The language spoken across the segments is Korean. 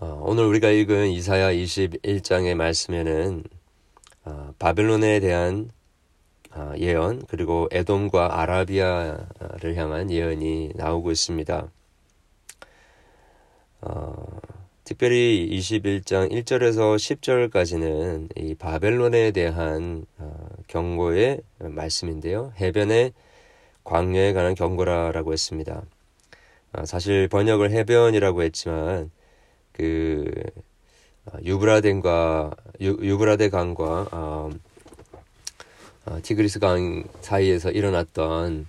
어, 오늘 우리가 읽은 이사야 21장의 말씀에는 어, 바벨론에 대한 어, 예언 그리고 에돔과 아라비아를 향한 예언이 나오고 있습니다. 어, 특별히 21장 1절에서 10절까지는 이 바벨론에 대한 어, 경고의 말씀인데요. 해변의 광야에 관한 경고라라고 했습니다. 어, 사실 번역을 해변이라고 했지만 그 어, 유브라덴과 유, 브라데 강과 어, 어, 티그리스 강 사이에서 일어났던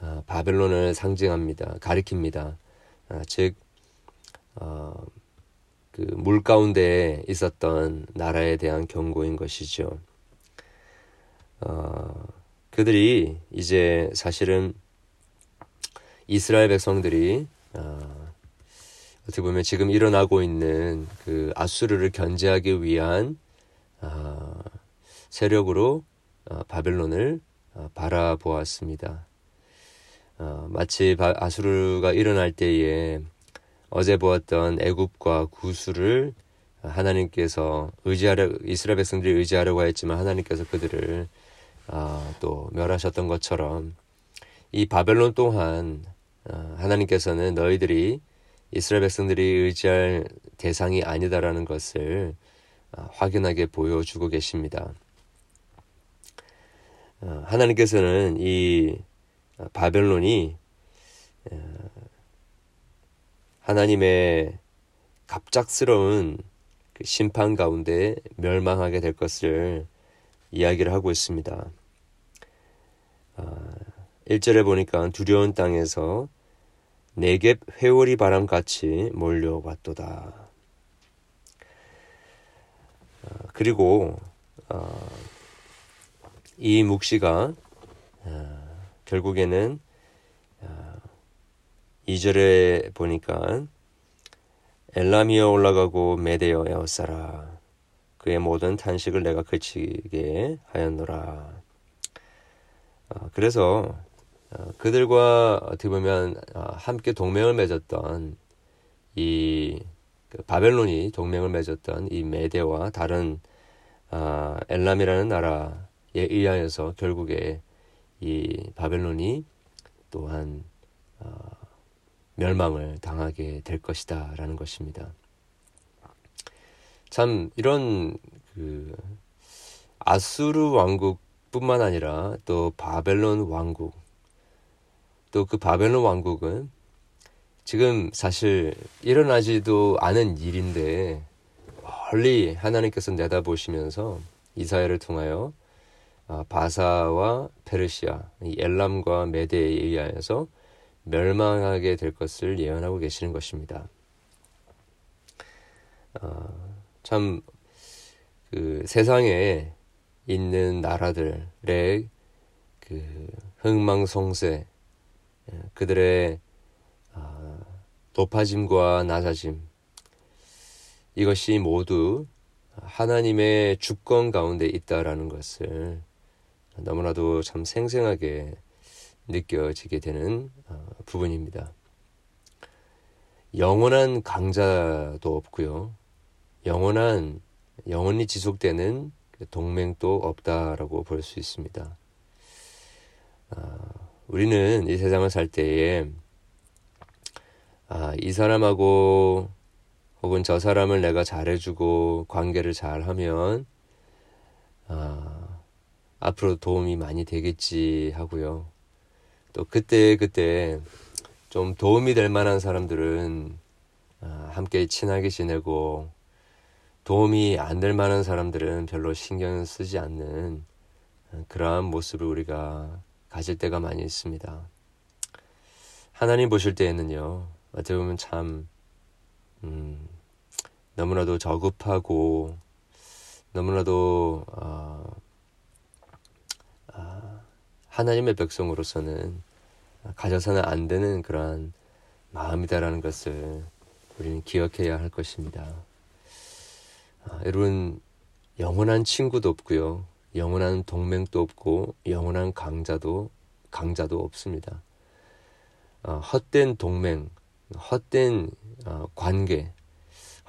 어, 바벨론을 상징합니다. 가리킵니다. 어, 즉, 어, 그물 가운데 있었던 나라에 대한 경고인 것이죠. 어, 그들이 이제 사실은 이스라엘 백성들이 어, 어떻게 보면 지금 일어나고 있는 그 아수르를 견제하기 위한 어, 세력으로 어, 바벨론을 어, 바라보았습니다. 어, 마치 바, 아수르가 일어날 때에 어제 보았던 애굽과 구수를 하나님께서 의지하려 이스라엘 백성들이 의지하려고 했지만 하나님께서 그들을 어, 또 멸하셨던 것처럼 이 바벨론 또한 어, 하나님께서는 너희들이 이스라엘 백성들이 의지할 대상이 아니다라는 것을 어, 확인하게 보여주고 계십니다. 어, 하나님께서는 이 바벨론이 어, 하나님의 갑작스러운 그 심판 가운데 멸망하게 될 것을 이야기를 하고 있습니다. 1절에 보니까 두려운 땅에서 내갭 회오리 바람같이 몰려왔도다. 어, 그리고 어, 이 묵시가 어, 결국에는 2절에 보니까 엘라미어 올라가고 메데어 에어사라 그의 모든 탄식을 내가 그치게 하였노라. 그래서 어, 그들과 어떻게 보면 어, 함께 동맹을 맺었던 이그 바벨론이 동맹을 맺었던 이 메데와 다른 아, 엘람이라는 나라에 의하여서 결국에 이 바벨론이 또한 어, 멸망을 당하게 될 것이다라는 것입니다. 참 이런 그 아수르 왕국뿐만 아니라 또 바벨론 왕국 또 그 바벨론 왕국은 지금 사실 일어나지도 않은 일인데 멀리 하나님께서 내다보시면서 이사야를 통하여 아, 바사와 페르시아, 엘람과 메데에 의하여서 멸망하게 될 것을 예언하고 계시는 것입니다. 아, 참 그 세상에 있는 나라들의 그 흥망성쇠 예, 그들의 아, 높아짐과 낮아짐 이것이 모두 하나님의 주권 가운데 있다라는 것을 너무나도 참 생생하게 느껴지게 되는 아, 부분입니다. 영원한 강자도 없고요. 영원한 영원히 지속되는 동맹도 없다라고 볼 수 있습니다. 아, 우리는 이 세상을 살 때에 아, 이 사람하고 혹은 저 사람을 내가 잘해주고 관계를 잘하면 아, 앞으로 도움이 많이 되겠지 하고요. 또 그때 그때 좀 도움이 될 만한 사람들은 아, 함께 친하게 지내고 도움이 안 될 만한 사람들은 별로 신경 쓰지 않는 그러한 모습을 우리가 가질 때가 많이 있습니다. 하나님 보실 때에는요, 어떻게 보면 참, 음, 너무나도 저급하고, 너무나도, 어, 어, 하나님의 백성으로서는 가져서는 안 되는 그러한 마음이다라는 것을 우리는 기억해야 할 것입니다. 아, 여러분, 영원한 친구도 없고요. 영원한 동맹도 없고 영원한 강자도 강자도 없습니다. 어, 헛된 동맹, 헛된 어, 관계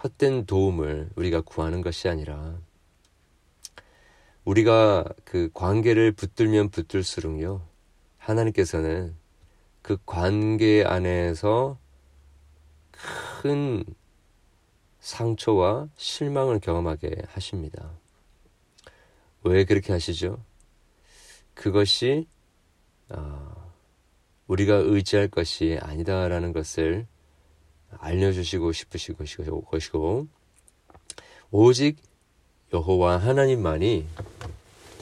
헛된 도움을 우리가 구하는 것이 아니라 우리가 그 관계를 붙들면 붙들수록요 하나님께서는 그 관계 안에서 큰 상처와 실망을 경험하게 하십니다. 왜 그렇게 하시죠? 그것이 아, 우리가 의지할 것이 아니다라는 것을 알려주시고 싶으신 것이고 오직 여호와 하나님만이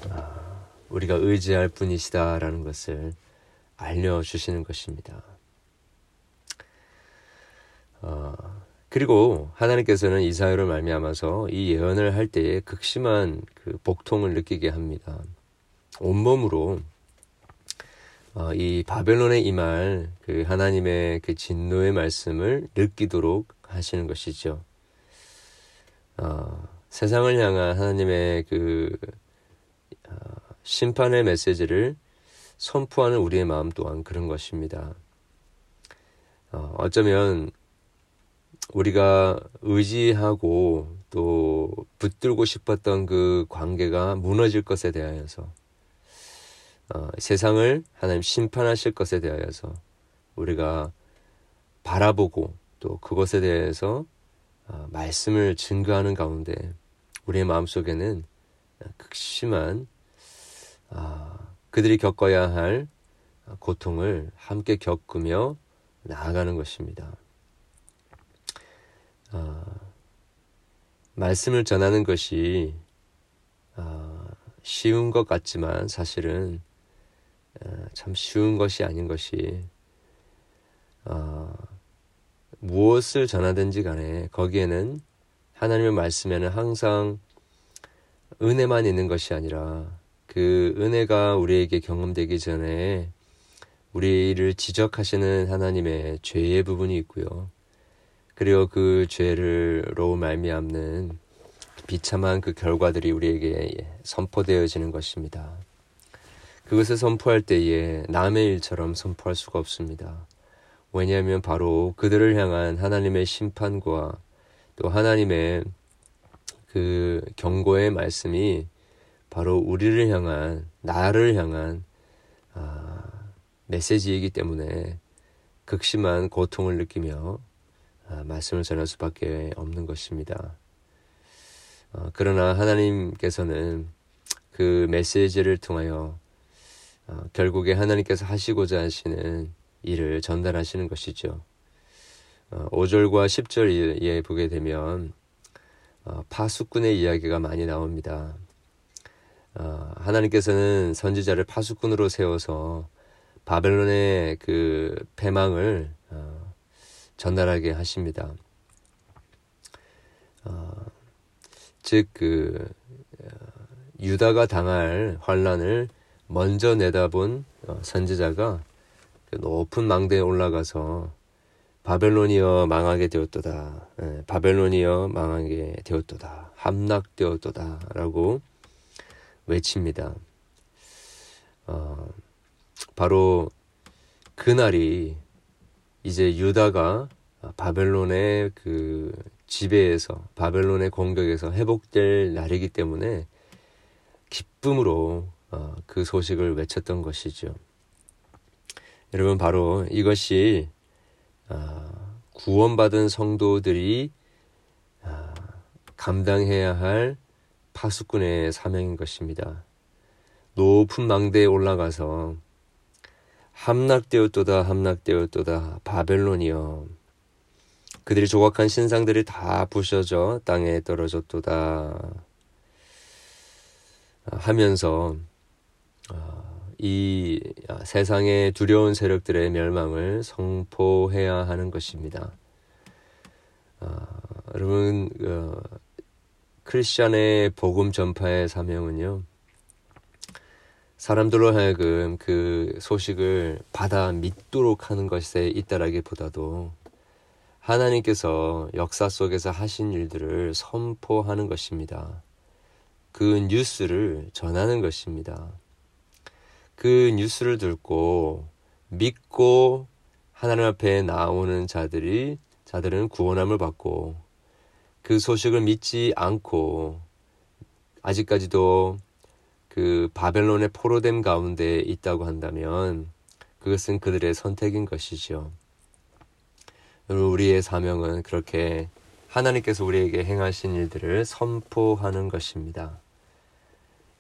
아, 우리가 의지할 분이시다라는 것을 알려주시는 것입니다. 어, 그리고 하나님께서는 이사야를 말미암아서 이 예언을 할 때에 극심한 그 복통을 느끼게 합니다. 온몸으로 어, 이 바벨론에 임할 그 하나님의 그 진노의 말씀을 느끼도록 하시는 것이죠. 어, 세상을 향한 하나님의 그 어, 심판의 메시지를 선포하는 우리의 마음 또한 그런 것입니다. 어, 어쩌면 우리가 의지하고 또 붙들고 싶었던 그 관계가 무너질 것에 대하여서 어, 세상을 하나님 심판하실 것에 대하여서 우리가 바라보고 또 그것에 대해서 어, 말씀을 증거하는 가운데 우리의 마음속에는 극심한 어, 그들이 겪어야 할 고통을 함께 겪으며 나아가는 것입니다. 어, 말씀을 전하는 것이 어, 쉬운 것 같지만 사실은 어, 참 쉬운 것이 아닌 것이 어, 무엇을 전하든지 간에 거기에는 하나님의 말씀에는 항상 은혜만 있는 것이 아니라 그 은혜가 우리에게 경험되기 전에 우리를 지적하시는 하나님의 죄의 부분이 있고요. 그리고 그 죄를로 말미암는 비참한 그 결과들이 우리에게 선포되어지는 것입니다. 그것을 선포할 때에 남의 일처럼 선포할 수가 없습니다. 왜냐하면 바로 그들을 향한 하나님의 심판과 또 하나님의 그 경고의 말씀이 바로 우리를 향한 나를 향한 아, 메시지이기 때문에 극심한 고통을 느끼며 아, 말씀을 전할 수밖에 없는 것입니다. 어, 그러나 하나님께서는 그 메시지를 통하여 어, 결국에 하나님께서 하시고자 하시는 일을 전달하시는 것이죠. 어, 5절과 10절에 보게 되면 어, 파수꾼의 이야기가 많이 나옵니다. 어, 하나님께서는 선지자를 파수꾼으로 세워서 바벨론의 그 패망을 어, 전달하게 하십니다. 어, 즉그 어, 유다가 당할 환란을 먼저 내다본 어, 선지자가 그 높은 망대에 올라가서 바벨론이여 망하게 되었도다. 예, 바벨론이여 망하게 되었도다. 함락되었도다 라고 외칩니다. 어, 바로 그날이 이제 유다가 바벨론의 그 지배에서 바벨론의 공격에서 회복될 날이기 때문에 기쁨으로 어, 그 소식을 외쳤던 것이죠. 여러분 바로 이것이 어, 구원받은 성도들이 어, 감당해야 할 파수꾼의 사명인 것입니다. 높은 망대에 올라가서 함락되었도다 함락되었도다 바벨론이여 그들이 조각한 신상들이 다 부셔져 땅에 떨어졌도다 하면서 어, 이 세상의 두려운 세력들의 멸망을 선포해야 하는 것입니다. 어, 여러분 어, 크리스천의 복음 전파의 사명은요. 사람들로 하여금 그 소식을 받아 믿도록 하는 것에 있다라기보다도 하나님께서 역사 속에서 하신 일들을 선포하는 것입니다. 그 뉴스를 전하는 것입니다. 그 뉴스를 듣고 믿고 하나님 앞에 나오는 자들이 자들은 구원함을 받고 그 소식을 믿지 않고 아직까지도 그 바벨론의 포로됨 가운데 있다고 한다면 그것은 그들의 선택인 것이죠. 우리의 사명은 그렇게 하나님께서 우리에게 행하신 일들을 선포하는 것입니다.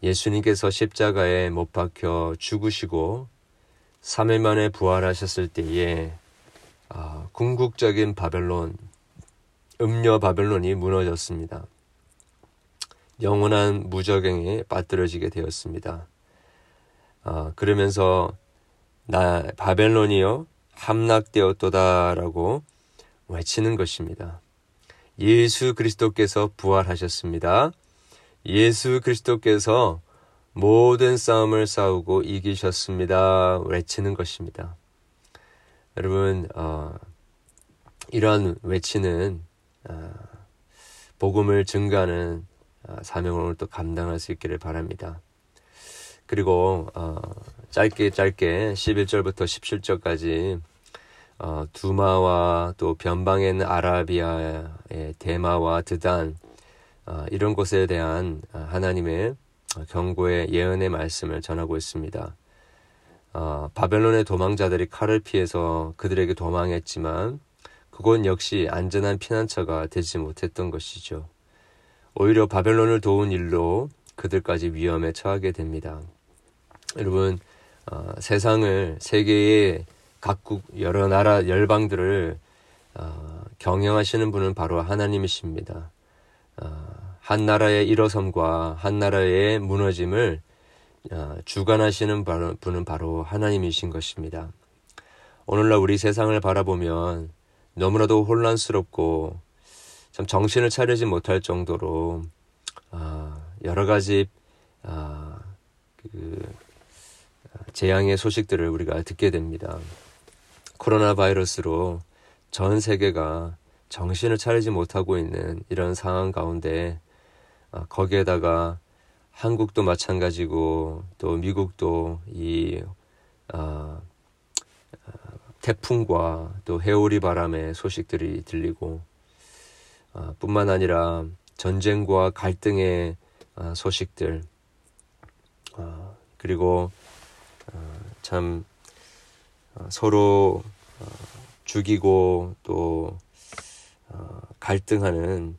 예수님께서 십자가에 못 박혀 죽으시고 3일 만에 부활하셨을 때에 아, 궁극적인 바벨론, 음녀 바벨론이 무너졌습니다. 영원한 무적행에 빠뜨려지게 되었습니다. 아, 그러면서 나 바벨론이요 함락되었도다라고 외치는 것입니다. 예수 그리스도께서 부활하셨습니다. 예수 그리스도께서 모든 싸움을 싸우고 이기셨습니다. 외치는 것입니다. 여러분, 어, 이러한 외치는 어, 복음을 증가하는 어, 사명을 오늘 또 감당할 수 있기를 바랍니다. 그리고 어, 짧게 짧게 11절부터 17절까지 어, 두마와 또 변방에 있는 아라비아의 대마와 드단 어, 이런 곳에 대한 어, 하나님의 경고의 예언의 말씀을 전하고 있습니다. 어, 바벨론의 도망자들이 칼을 피해서 그들에게 도망했지만 그건 역시 안전한 피난처가 되지 못했던 것이죠. 오히려 바벨론을 도운 일로 그들까지 위험에 처하게 됩니다. 여러분, 어, 세상을 세계의 각국 여러 나라 열방들을 어, 경영하시는 분은 바로 하나님이십니다. 어, 한 나라의 일어섬과 한 나라의 무너짐을 어, 주관하시는 분은 바로 하나님이신 것입니다. 오늘날 우리 세상을 바라보면 너무나도 혼란스럽고 참 정신을 차리지 못할 정도로 아, 여러 가지 아, 그 재앙의 소식들을 우리가 듣게 됩니다. 코로나 바이러스로 전 세계가 정신을 차리지 못하고 있는 이런 상황 가운데 아, 거기에다가 한국도 마찬가지고 또 미국도 이 아, 태풍과 또 해오리 바람의 소식들이 들리고 아, 뿐만 아니라 전쟁과 갈등의 아, 소식들 아, 그리고 아, 참 아, 서로 아, 죽이고 또 갈등하는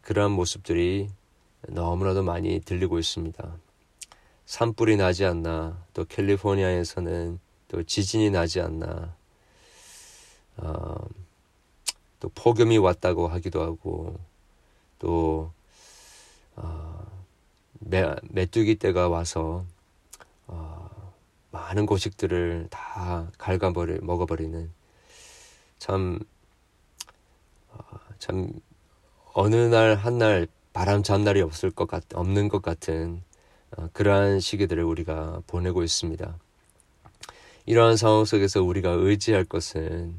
그러한 모습들이 너무나도 많이 들리고 있습니다. 산불이 나지 않나 또 캘리포니아에서는 또 지진이 나지 않나 어, 또 폭염이 왔다고 하기도 하고 또 어, 매, 메뚜기 때가 와서 어, 많은 고식들을 다 갉아버리 먹어버리는 참, 어, 참 어느 날 한 날 바람 잔 날이 없을 것 같, 없는 것 같은 어, 그러한 시기들을 우리가 보내고 있습니다. 이러한 상황 속에서 우리가 의지할 것은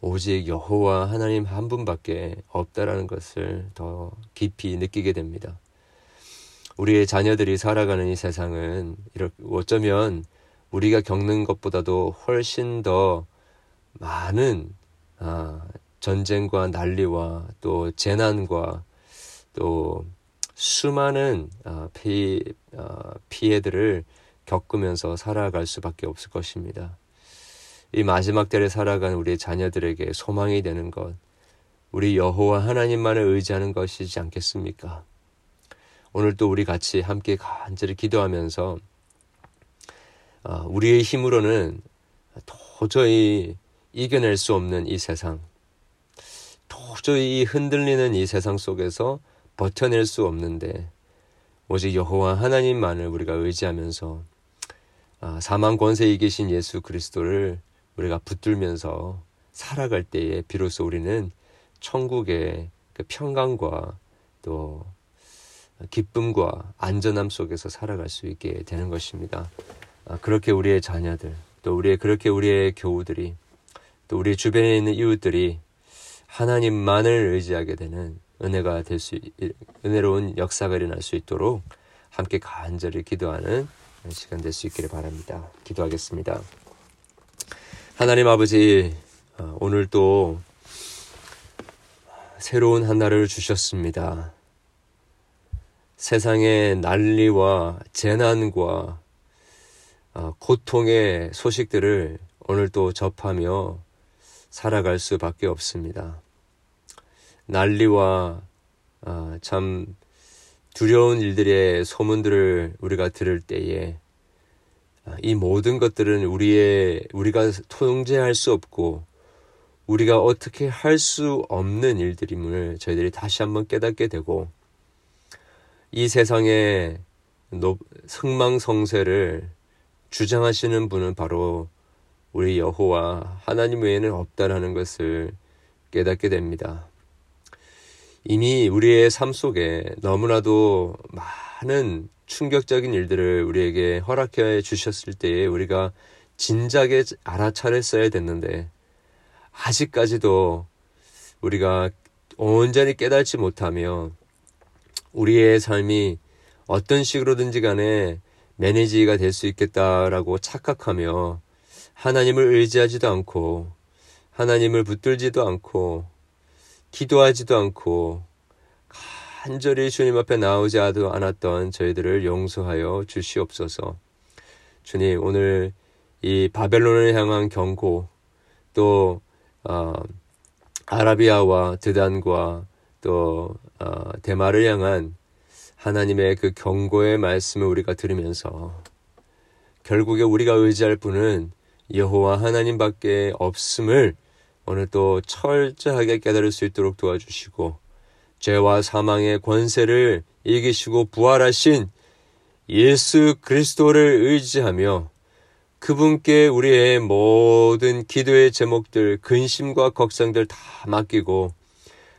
오직 여호와 하나님 한 분밖에 없다라는 것을 더 깊이 느끼게 됩니다. 우리의 자녀들이 살아가는 이 세상은 이렇게 어쩌면 우리가 겪는 것보다도 훨씬 더 많은 아, 전쟁과 난리와 또 재난과 또 수많은 아, 피, 아, 피해들을 겪으면서 살아갈 수밖에 없을 것입니다. 이 마지막 때를 살아가는 우리 자녀들에게 소망이 되는 것, 우리 여호와 하나님만을 의지하는 것이지 않겠습니까? 오늘 또 우리 같이 함께 간절히 기도하면서 아, 우리의 힘으로는 도저히 이겨낼 수 없는 이 세상, 도저히 흔들리는 이 세상 속에서 버텨낼 수 없는데 오직 여호와 하나님만을 우리가 의지하면서 아, 사망 권세에 계신 예수 그리스도를 우리가 붙들면서 살아갈 때에 비로소 우리는 천국의 그 평강과 또 기쁨과 안전함 속에서 살아갈 수 있게 되는 것입니다. 아, 그렇게 우리의 자녀들, 또 우리의 그렇게 우리의 교우들이, 또 우리 주변에 있는 이웃들이 하나님만을 의지하게 되는 은혜가 될 수, 은혜로운 역사가 일어날 수 있도록 함께 간절히 기도하는 시간 될 수 있기를 바랍니다. 기도하겠습니다. 하나님 아버지, 어, 오늘 또 새로운 한 날을 주셨습니다. 세상의 난리와 재난과 아, 고통의 소식들을 오늘 또 접하며 살아갈 수밖에 없습니다. 난리와 아, 참 두려운 일들의 소문들을 우리가 들을 때에 아, 이 모든 것들은 우리의 우리가 통제할 수 없고 우리가 어떻게 할 수 없는 일들임을 저희들이 다시 한번 깨닫게 되고 이 세상의 성망성쇠를 주장하시는 분은 바로 우리 여호와 하나님 외에는 없다라는 것을 깨닫게 됩니다. 이미 우리의 삶 속에 너무나도 많은 충격적인 일들을 우리에게 허락해 주셨을 때에 우리가 진작에 알아차렸어야 됐는데 아직까지도 우리가 온전히 깨닫지 못하며 우리의 삶이 어떤 식으로든지 간에 매니지가 될 수 있겠다라고 착각하며 하나님을 의지하지도 않고 하나님을 붙들지도 않고 기도하지도 않고 간절히 주님 앞에 나오지 않았던 저희들을 용서하여 주시옵소서. 주님 오늘 이 바벨론을 향한 경고 또 어, 아라비아와 드단과 또 어, 대마를 향한 하나님의 그 경고의 말씀을 우리가 들으면서 결국에 우리가 의지할 분은 여호와 하나님밖에 없음을 오늘 또 철저하게 깨달을 수 있도록 도와주시고 죄와 사망의 권세를 이기시고 부활하신 예수 그리스도를 의지하며 그분께 우리의 모든 기도의 제목들, 근심과 걱정들 다 맡기고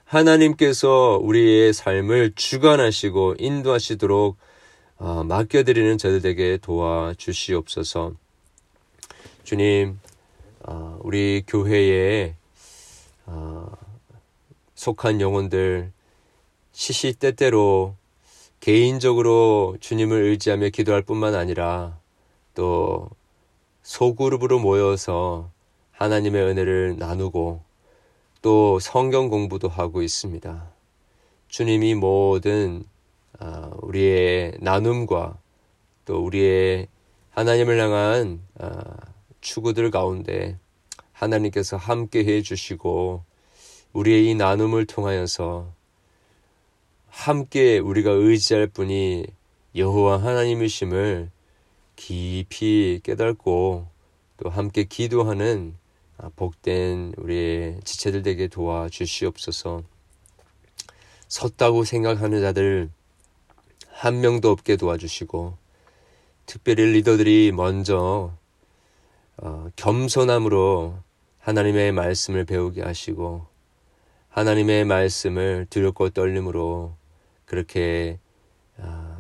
하나님께서 우리의 삶을 주관하시고 인도하시도록 어, 맡겨드리는 저들에게 도와주시옵소서. 주님, 어, 우리 교회에 어, 속한 영혼들 시시때때로 개인적으로 주님을 의지하며 기도할 뿐만 아니라 또 소그룹으로 모여서 하나님의 은혜를 나누고 또 성경 공부도 하고 있습니다. 주님이 모든 아, 우리의 나눔과 또 우리의 하나님을 향한 아, 추구들 가운데 하나님께서 함께 해 주시고 우리의 이 나눔을 통하여서 함께 우리가 의지할 분이 여호와 하나님이심을 깊이 깨닫고 또 함께 기도하는 아, 복된 우리의 지체들 되게 도와주시옵소서. 섰다고 생각하는 자들 한 명도 없게 도와주시고 특별히 리더들이 먼저 어, 겸손함으로 하나님의 말씀을 배우게 하시고 하나님의 말씀을 두렵고 떨림으로 그렇게 어,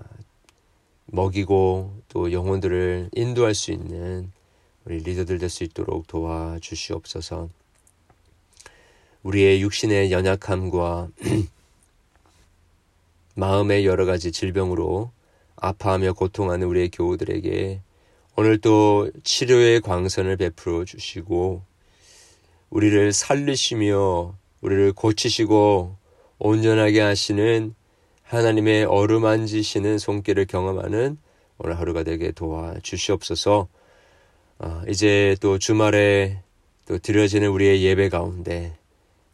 먹이고 또 영혼들을 인도할 수 있는 우리 리더들 될 수 있도록 도와주시옵소서. 우리의 육신의 연약함과 마음의 여러 가지 질병으로 아파하며 고통하는 우리의 교우들에게 오늘 또 치료의 광선을 베풀어 주시고 우리를 살리시며 우리를 고치시고 온전하게 하시는 하나님의 어루만지시는 손길을 경험하는 오늘 하루가 되게 도와주시옵소서. 어, 이제 또 주말에 또 드려지는 우리의 예배 가운데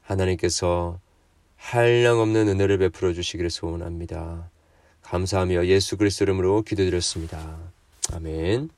하나님께서 한량없는 은혜를 베풀어 주시기를 소원합니다. 감사하며 예수 그리스도 이름으로 기도드렸습니다. 아멘.